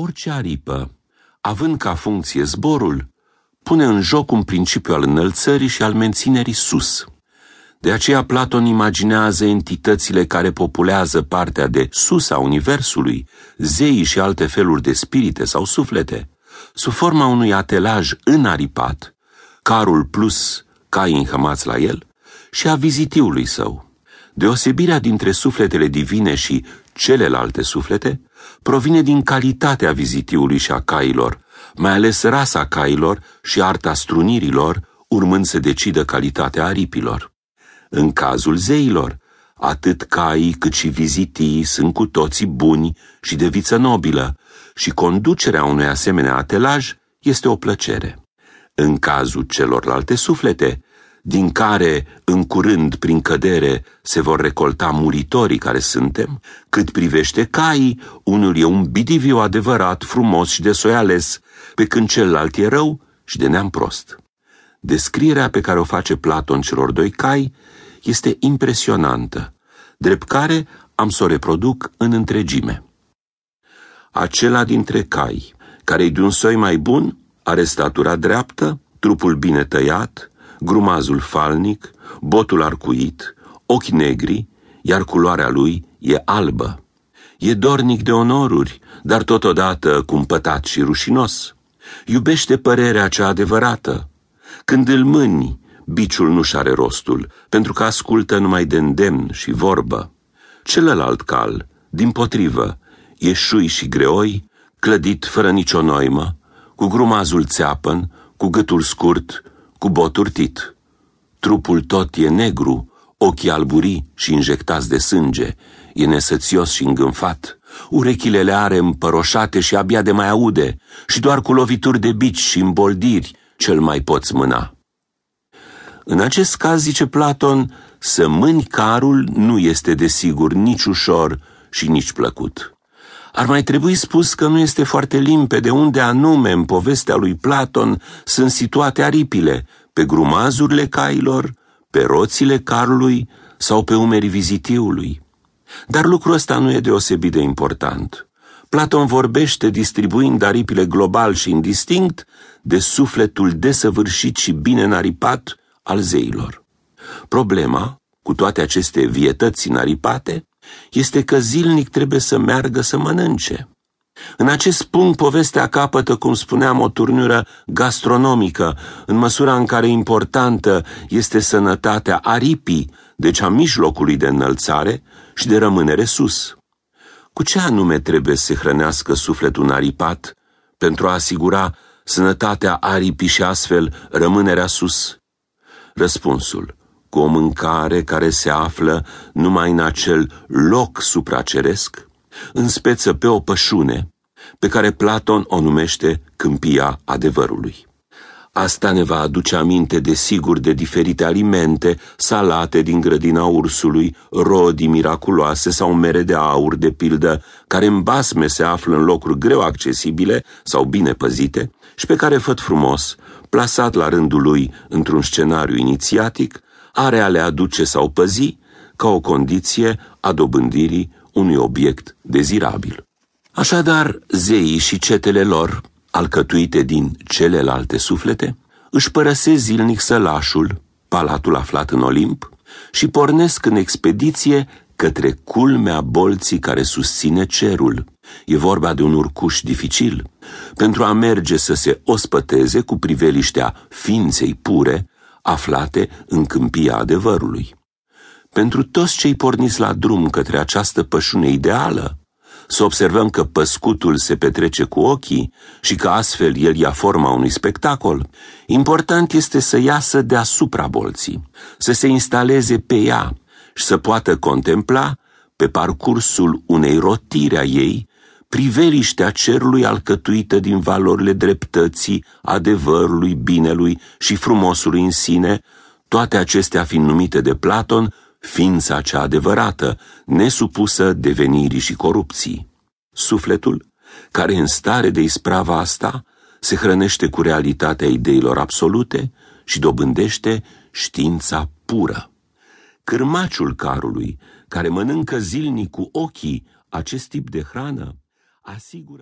Orice aripă, având ca funcție zborul, pune în joc un principiu al înălțării și al menținerii sus. De aceea Platon imaginează entitățile care populează partea de sus a universului, zeii și alte feluri de spirite sau suflete, sub forma unui atelaj înaripat, carul plus cai înhămați la el, și a vizitiului său. Deosebirea dintre sufletele divine și celelalte suflete provine din calitatea vizitiului și a cailor, mai ales rasa cailor și arta strunirilor, urmând să decidă calitatea aripilor. În cazul zeilor, atât caii cât și vizitii sunt cu toții buni și de viță nobilă și conducerea unui asemenea atelaj este o plăcere. În cazul celorlalte suflete, din care, în curând, prin cădere, se vor recolta muritorii care suntem, cât privește caii, unul e un bidiviu adevărat, frumos și de soiales, pe când celălalt e rău și de neam prost. Descrierea pe care o face Platon celor doi cai este impresionantă, drept care am să o reproduc în întregime. Acela dintre cai, care-i de un soi mai bun, are statura dreaptă, trupul bine tăiat, grumazul falnic, botul arcuit, ochi negri, iar culoarea lui e albă. E dornic de onoruri, dar totodată cumpătat și rușinos. Iubește părerea cea adevărată. Când îl mâni, biciul nu-și are rostul, pentru că ascultă numai de îndemn și vorbă. Celălalt cal, din potrivă, e șui și greoi, clădit fără nicio noimă, cu grumazul țeapăn, cu gâtul scurt, cu boturi tit. Trupul tot e negru, ochii alburii și injectați de sânge, e nesățios și îngânfat, urechile le are împăroșate și abia de mai aude, și doar cu lovituri de bici și îmboldiri cel mai poți mâna. În acest caz, zice Platon, să mâni carul nu este desigur nici ușor și nici plăcut. Ar mai trebui spus că nu este foarte limpede unde anume în povestea lui Platon sunt situate aripile, pe grumazurile cailor, pe roțile carului sau pe umerii vizitiului. Dar lucrul ăsta nu e deosebit de important. Platon vorbește, distribuind aripile global și indistinct, de sufletul desăvârșit și bine naripat al zeilor. Problema, cu toate aceste vietăți naripate, este că zilnic trebuie să meargă să mănânce. În acest punct, povestea capătă, cum spuneam, o turnură gastronomică, în măsura în care importantă este sănătatea aripii, deci a mijlocului de înălțare și de rămânere sus. Cu ce anume trebuie să se hrănească sufletul aripat pentru a asigura sănătatea aripii și astfel rămânerea sus? Răspunsul cu o mâncare care se află numai în acel loc supraceresc, în speță pe o pășune, pe care Platon o numește câmpia adevărului. Asta ne va aduce aminte de sigur de diferite alimente, salate din grădina ursului, rodii miraculoase sau mere de aur, de pildă, care în basme se află în locuri greu accesibile sau bine păzite și pe care făt frumos, plasat la rândul lui într-un scenariu inițiatic, are a le aduce sau păzi ca o condiție a dobândirii unui obiect dezirabil. Așadar, zeii și cetele lor, alcătuite din celelalte suflete, își părăsesc zilnic sălașul, palatul aflat în Olimp, și pornesc în expediție către culmea bolții care susține cerul. E vorba de un urcuș dificil, pentru a merge să se ospăteze cu priveliștea ființei pure, aflate în câmpia adevărului. Pentru toți cei porniți la drum către această pășune ideală, să observăm că păscutul se petrece cu ochii și că astfel el ia forma unui spectacol, important este să iasă deasupra bolții, să se instaleze pe ea și să poată contempla, pe parcursul unei rotiri a ei, priveliștea cerului alcătuită din valorile dreptății, adevărului, binelui și frumosului în sine, toate acestea fiind numite de Platon ființa cea adevărată, nesupusă devenirii și corupții. Sufletul, care în stare de isprava asta, se hrănește cu realitatea ideilor absolute și dobândește știința pură. Cârmaciul carului, care mănâncă zilnic cu ochii acest tip de hrană, assegura.